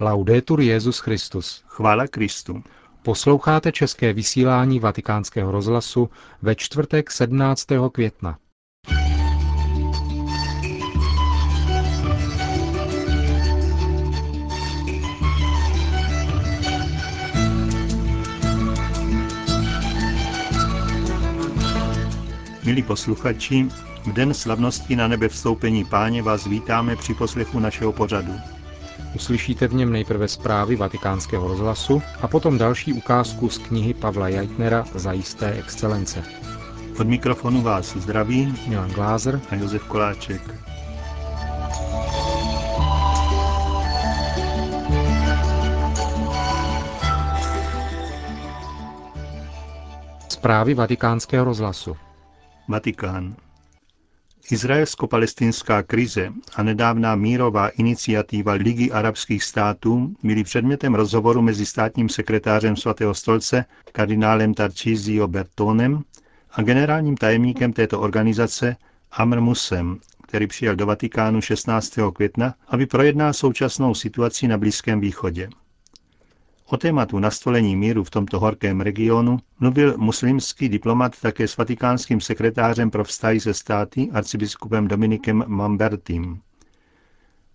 Laudetur Jezus Christus. Chvála Kristu. Posloucháte české vysílání Vatikánského rozhlasu ve čtvrtek 17. května. Milí posluchači, v den slavnosti na nebe vstoupení páně vás vítáme při poslechu našeho pořadu. Uslyšíte v něm nejprve zprávy vatikánského rozhlasu a potom další ukázku z knihy Pavla Jajtnera Zajisté excelence. Od mikrofonu vás zdraví Milan Glázer a Josef Koláček. Zprávy vatikánského rozhlasu Vatikán. Izraelsko-palestinská krize a nedávná mírová iniciativa Ligy arabských států byly předmětem rozhovoru mezi státním sekretářem svatého stolce kardinálem Tarcísio Bertonem a generálním tajemníkem této organizace Amr Musem, který přijel do Vatikánu 16. května, aby projednal současnou situaci na Blízkém východě. O tématu nastolení míru v tomto horkém regionu mluvil muslimský diplomat také s vatikánským sekretářem pro vztahy se státy arcibiskupem Dominikem Mambertým.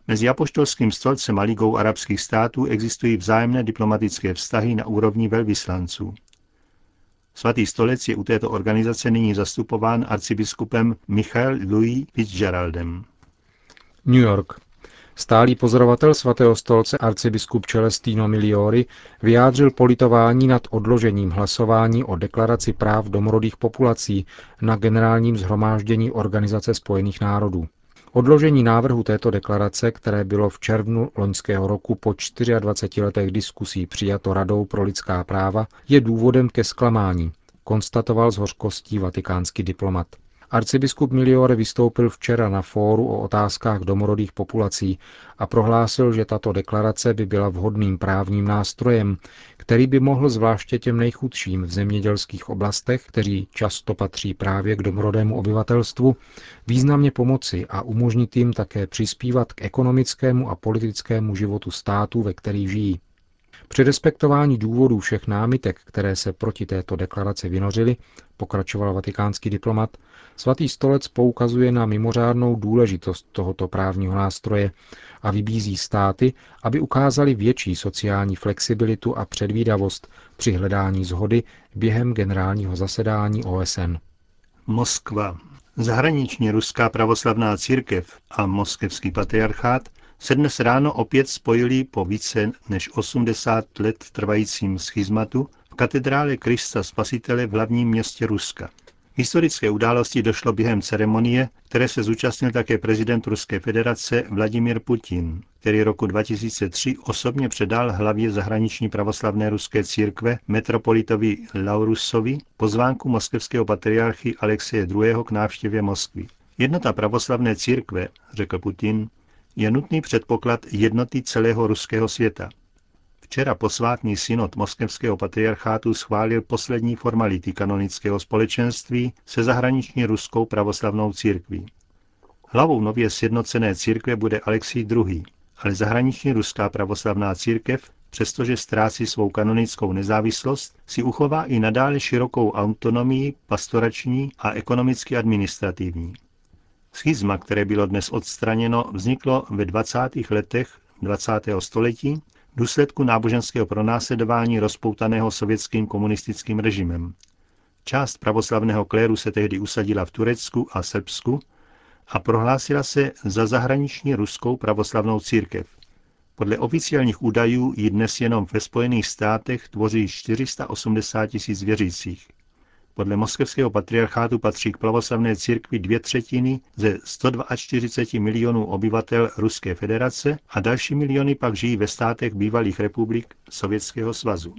Mezi apoštolským stolcem a ligou arabských států existují vzájemné diplomatické vztahy na úrovni velvyslanců. Svatý stolec je u této organizace nyní zastupován arcibiskupem Michael Louis Fitzgeraldem. New York. Stálý pozorovatel svatého stolce arcibiskup Celestino Miliori vyjádřil politování nad odložením hlasování o deklaraci práv domorodých populací na generálním zhromáždění Organizace spojených národů. Odložení návrhu této deklarace, které bylo v červnu loňského roku po 24 letech diskusí přijato Radou pro lidská práva, je důvodem ke zklamání, konstatoval s hořkostí vatikánský diplomat. Arcibiskup Miliore vystoupil včera na fóru o otázkách domorodých populací a prohlásil, že tato deklarace by byla vhodným právním nástrojem, který by mohl zvláště těm nejchudším v zemědělských oblastech, kteří často patří právě k domorodému obyvatelstvu, významně pomoci a umožnit jim také přispívat k ekonomickému a politickému životu států, ve kterých žijí. Při respektování důvodů všech námitek, které se proti této deklaraci vynořily, pokračoval vatikánský diplomat, svatý stolec poukazuje na mimořádnou důležitost tohoto právního nástroje a vybízí státy, aby ukázali větší sociální flexibilitu a předvídavost při hledání zhody během generálního zasedání OSN. Moskva. Zahraniční ruská pravoslavná církev a moskevský patriarchát se dnes ráno opět spojili po více než 80 let trvajícím schizmatu v katedrále Krista Spasitele v hlavním městě Ruska. Historické události došlo během ceremonie, které se zúčastnil také prezident Ruské federace Vladimir Putin, který roku 2003 osobně předal hlavě zahraniční pravoslavné ruské církve metropolitovi Laurusovi pozvánku moskevského patriarchy Alexeje II. k návštěvě Moskvy. Jednota pravoslavné církve, řekl Putin, je nutný předpoklad jednoty celého ruského světa. Včera posvátný synod moskevského patriarchátu schválil poslední formality kanonického společenství se zahraniční ruskou pravoslavnou církví. Hlavou nově sjednocené církve bude Alexij II., ale zahraniční ruská pravoslavná církev, přestože ztrácí svou kanonickou nezávislost, si uchová i nadále širokou autonomii pastorační a ekonomicky administrativní. Schizma, které bylo dnes odstraněno, vzniklo ve 20. letech 20. století v důsledku náboženského pronásledování rozpoutaného sovětským komunistickým režimem. Část pravoslavného kléru se tehdy usadila v Turecku a Srbsku a prohlásila se za zahraniční ruskou pravoslavnou církev. Podle oficiálních údajů ji dnes jenom ve Spojených státech tvoří 480 tisíc věřících. Podle moskevského patriarchátu patří k pravoslavné církvi dvě třetiny ze 142 milionů obyvatel Ruské federace a další miliony pak žijí ve státech bývalých republik Sovětského svazu.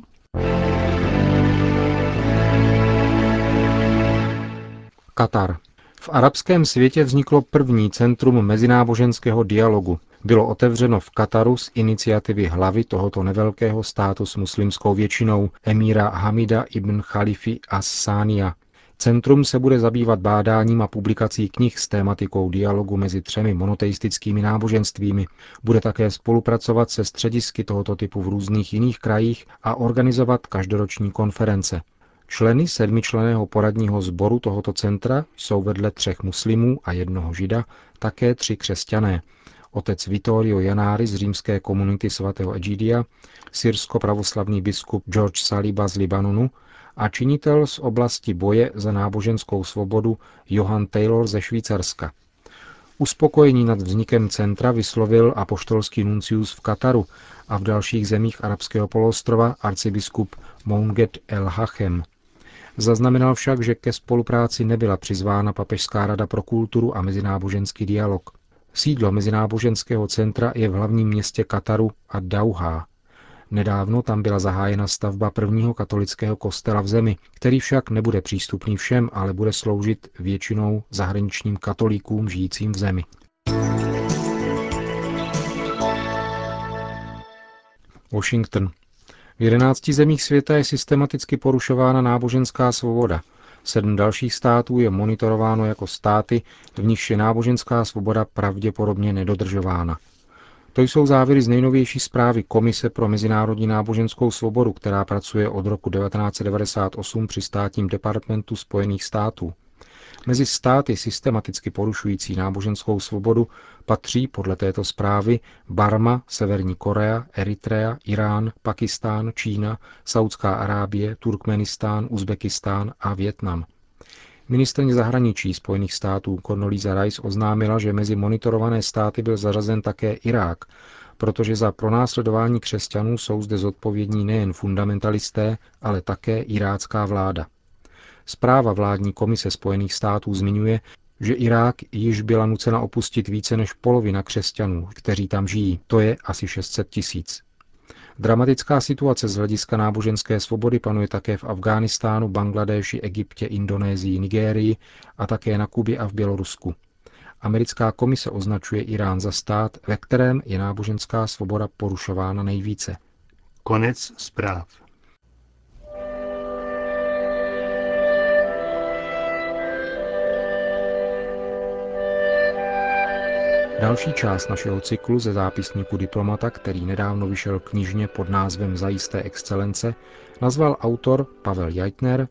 Katar. V arabském světě vzniklo první centrum mezináboženského dialogu, bylo otevřeno v Kataru z iniciativy hlavy tohoto nevelkého státu s muslimskou většinou, emíra Hamida ibn Khalifi as-Sania. Centrum se bude zabývat bádáním a publikací knih s tématikou dialogu mezi třemi monoteistickými náboženstvími. Bude také spolupracovat se středisky tohoto typu v různých jiných krajích a organizovat každoroční konference. Členy sedmičleného poradního sboru tohoto centra jsou vedle třech muslimů a jednoho žida také tři křesťané. Otec Vittorio Janári z římské komunity svatého Egidia, syrsko-pravoslavný biskup George Saliba z Libanonu a činitel z oblasti boje za náboženskou svobodu Johan Taylor ze Švýcarska. Uspokojení nad vznikem centra vyslovil apoštolský nuncius v Kataru a v dalších zemích arabského poloostrova arcibiskup Mounget El Hachem. Zaznamenal však, že ke spolupráci nebyla přizvána Papežská rada pro kulturu a mezináboženský dialog. Sídlo Mezináboženského centra je v hlavním městě Kataru a Dauhá. Nedávno tam byla zahájena stavba prvního katolického kostela v zemi, který však nebude přístupný všem, ale bude sloužit většinou zahraničním katolíkům žijícím v zemi. Washington. V jedenácti zemích světa je systematicky porušována náboženská svoboda. Sedm dalších států je monitorováno jako státy, v nichž je náboženská svoboda pravděpodobně nedodržována. To jsou závěry z nejnovější zprávy Komise pro mezinárodní náboženskou svobodu, která pracuje od roku 1998 při státním departmentu Spojených států. Mezi státy systematicky porušující náboženskou svobodu patří podle této zprávy Barma, Severní Korea, Eritrea, Irán, Pakistán, Čína, Saudská Arábie, Turkmenistán, Uzbekistán a Větnam. Ministrně zahraničí Spojených států Condoleezza Rice oznámila, že mezi monitorované státy byl zařazen také Irák, protože za pronásledování křesťanů jsou zde zodpovědní nejen fundamentalisté, ale také irácká vláda. Zpráva vládní komise Spojených států zmiňuje, že Irák již byla nucena opustit více než polovina křesťanů, kteří tam žijí, to je asi 600 tisíc. Dramatická situace z hlediska náboženské svobody panuje také v Afghánistánu, Bangladeši, Egyptě, Indonésii, Nigérii a také na Kubě a v Bělorusku. Americká komise označuje Irán za stát, ve kterém je náboženská svoboda porušována nejvíce. Konec zpráv. Další část našeho cyklu ze zápisníku diplomata, který nedávno vyšel knižně pod názvem Zajisté excelence, nazval autor Pavel Jajtner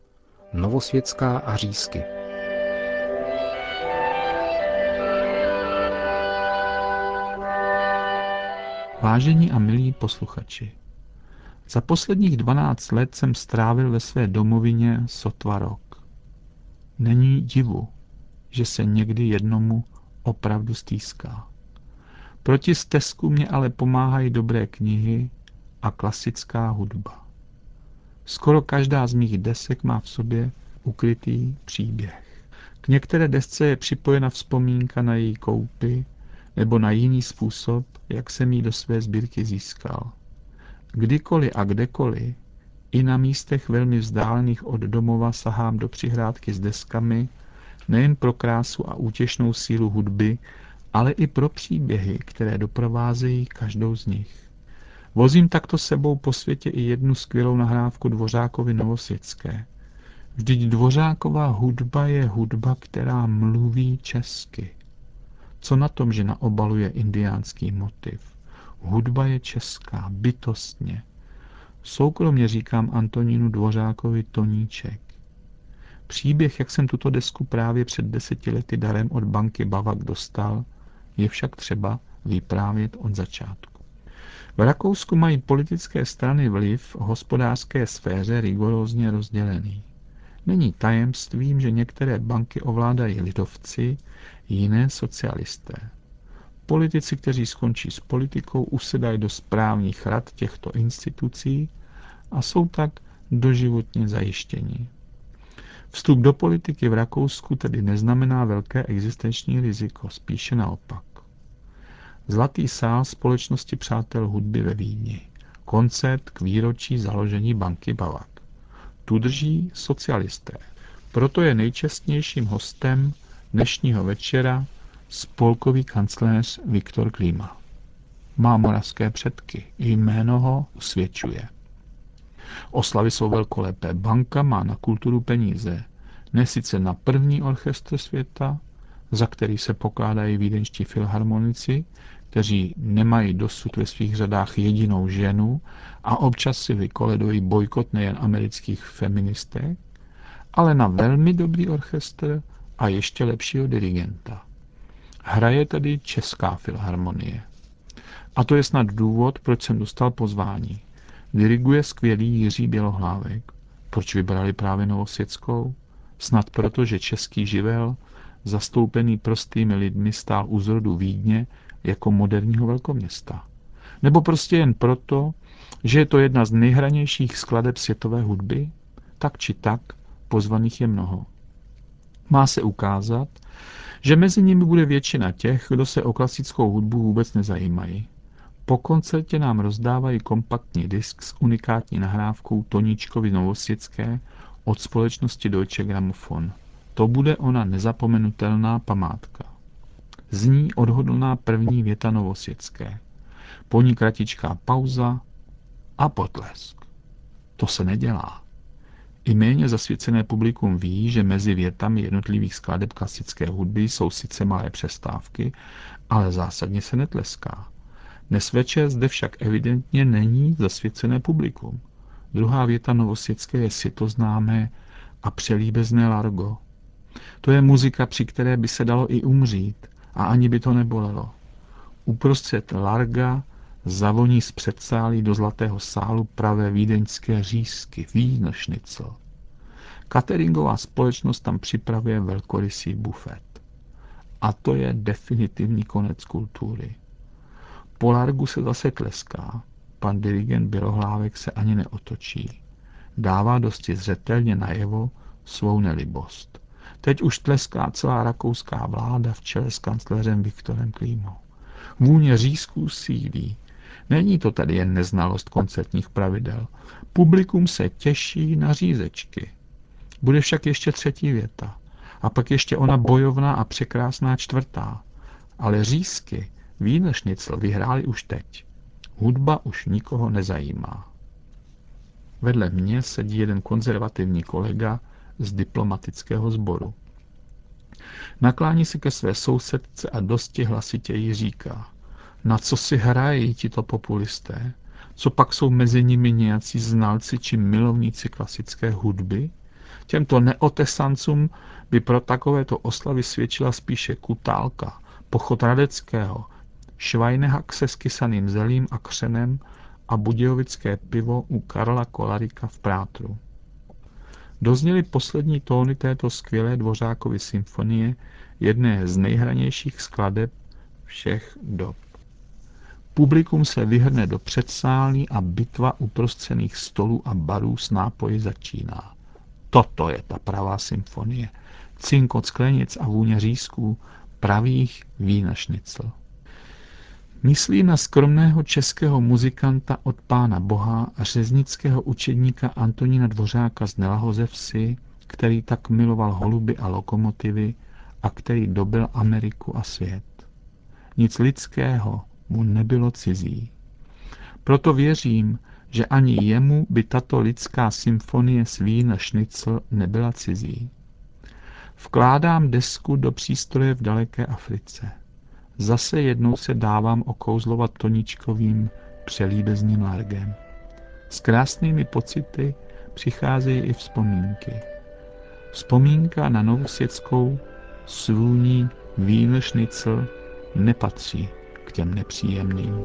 Novosvětská a řízky. Vážení a milí posluchači, za posledních 12 let jsem strávil ve své domovině sotva rok. Není divu, že se někdy jednomu opravdu stýská. Proti stezku mě ale pomáhají dobré knihy a klasická hudba. Skoro každá z mých desek má v sobě ukrytý příběh. K některé desce je připojena vzpomínka na její koupy nebo na jiný způsob, jak jsem ji do své sbírky získal. Kdykoliv a kdekoliv, i na místech velmi vzdálených od domova sahám do přihrádky s deskami nejen pro krásu a útěšnou sílu hudby, ale i pro příběhy, které doprovázejí každou z nich. Vozím takto sebou po světě i jednu skvělou nahrávku Dvořákovi Novosvětské. Vždyť Dvořáková hudba je hudba, která mluví česky. Co na tom, že na obalu je indiánský motiv? Hudba je česká, bytostně. Soukromně říkám Antonínu Dvořákovi Toníček. Příběh, jak jsem tuto desku právě před deseti lety darem od banky Bavak dostal, je však třeba vyprávět od začátku. V Rakousku mají politické strany vliv v hospodářské sféře rigorózně rozdělený. Není tajemstvím, že některé banky ovládají lidovci, jiné socialisté. Politici, kteří skončí s politikou, usedají do správních rad těchto institucí a jsou tak doživotně zajištěni. Vstup do politiky v Rakousku tedy neznamená velké existenční riziko, spíše naopak. Zlatý sál společnosti přátel hudby ve Vídni. Koncert k výročí založení banky Bavak. Tu drží socialisté. Proto je nejčestnějším hostem dnešního večera spolkový kancléř Viktor Klima. Má moravské předky, jméno ho usvědčuje. Oslavy jsou velkolepé. Banka má na kulturu peníze. Ne sice na první orchestr světa, za který se pokládají vídeňští filharmonici, kteří nemají dosud ve svých řadách jedinou ženu a občas si vykoledují bojkot nejen amerických feministek, ale na velmi dobrý orchestr a ještě lepšího dirigenta. Hraje tedy Česká filharmonie. A to je snad důvod, proč jsem dostal pozvání. Diriguje skvělý Jiří Bělohlávek. Proč vybrali právě Novosvětskou? Snad proto, že český živel, zastoupený prostými lidmi, stál u zrodu Vídně jako moderního velkoměsta. Nebo prostě jen proto, že je to jedna z nejhranějších skladeb světové hudby? Tak či tak, pozvaných je mnoho. Má se ukázat, že mezi nimi bude většina těch, kdo se o klasickou hudbu vůbec nezajímají. Po koncertě nám rozdávají kompaktní disk s unikátní nahrávkou Toníčkovi Novosvětské od společnosti Deutsche Grammophon. To bude ona nezapomenutelná památka. Zní odhodlná první věta Novosvětské. Po ní kratičká pauza a potlesk. To se nedělá. I méně zasvěcené publikum ví, že mezi větami jednotlivých skladeb klasické hudby jsou sice malé přestávky, ale zásadně se netleská. Dnes večer zde však evidentně není zasvěcené publikum. Druhá věta Novosvětské je si to známé a přelíbezné largo. To je muzika, při které by se dalo i umřít a ani by to nebolelo. Uprostřed larga zavoní z předsálí do zlatého sálu pravé vídeňské řízky, vínošnicl. Cateringová společnost tam připravuje velkorysý bufet. A to je definitivní konec kultury. Po largu se zase tleská. Pan dirigent Bělohlávek se ani neotočí. Dává dosti zřetelně najevo svou nelibost. Teď už tleská celá rakouská vláda v čele s kancléřem Viktorem Klímou. Vůně řízků sílí. Není to tady jen neznalost koncertních pravidel. Publikum se těší na řízečky. Bude však ještě třetí věta. A pak ještě ona bojovná a překrásná čtvrtá. Ale řízky Wienerschnitzel vyhráli už teď. Hudba už nikoho nezajímá. Vedle mě sedí jeden konzervativní kolega z diplomatického sboru. Naklání se ke své sousedce a dosti hlasitěji říká, na co si hrají tito populisté, co pak jsou mezi nimi nějací znalci či milovníci klasické hudby? Těmto neotesancům by pro takovéto oslavy svědčila spíše kutálka, pochod Radeckého, Švajnehak se skysaným zelím a křenem a budějovické pivo u Karla Kolarika v Prátru. Dozněly poslední tóny této skvělé Dvořákovy symfonie, jedné z nejhranějších skladeb všech dob. Publikum se vyhrne do předsálí a bitva uprostřených stolů a barů s nápoji začíná. Toto je ta pravá symfonie. Cinkot sklenic a vůně řízků, pravých vínašnicl. Myslí na skromného českého muzikanta od pána Boha a řeznického učedníka Antonína Dvořáka z Nelahoze vsi, který tak miloval holuby a lokomotivy a který dobil Ameriku a svět. Nic lidského mu nebylo cizí. Proto věřím, že ani jemu by tato lidská symfonie s vína šnicl nebyla cizí. Vkládám desku do přístroje v daleké Africe. Zase jednou se dávám okouzlovat toničkovým přelíbezným largem. S krásnými pocity přicházejí i vzpomínky. Vzpomínka na novosvětskou svůní vínešnicl nepatří k těm nepříjemným.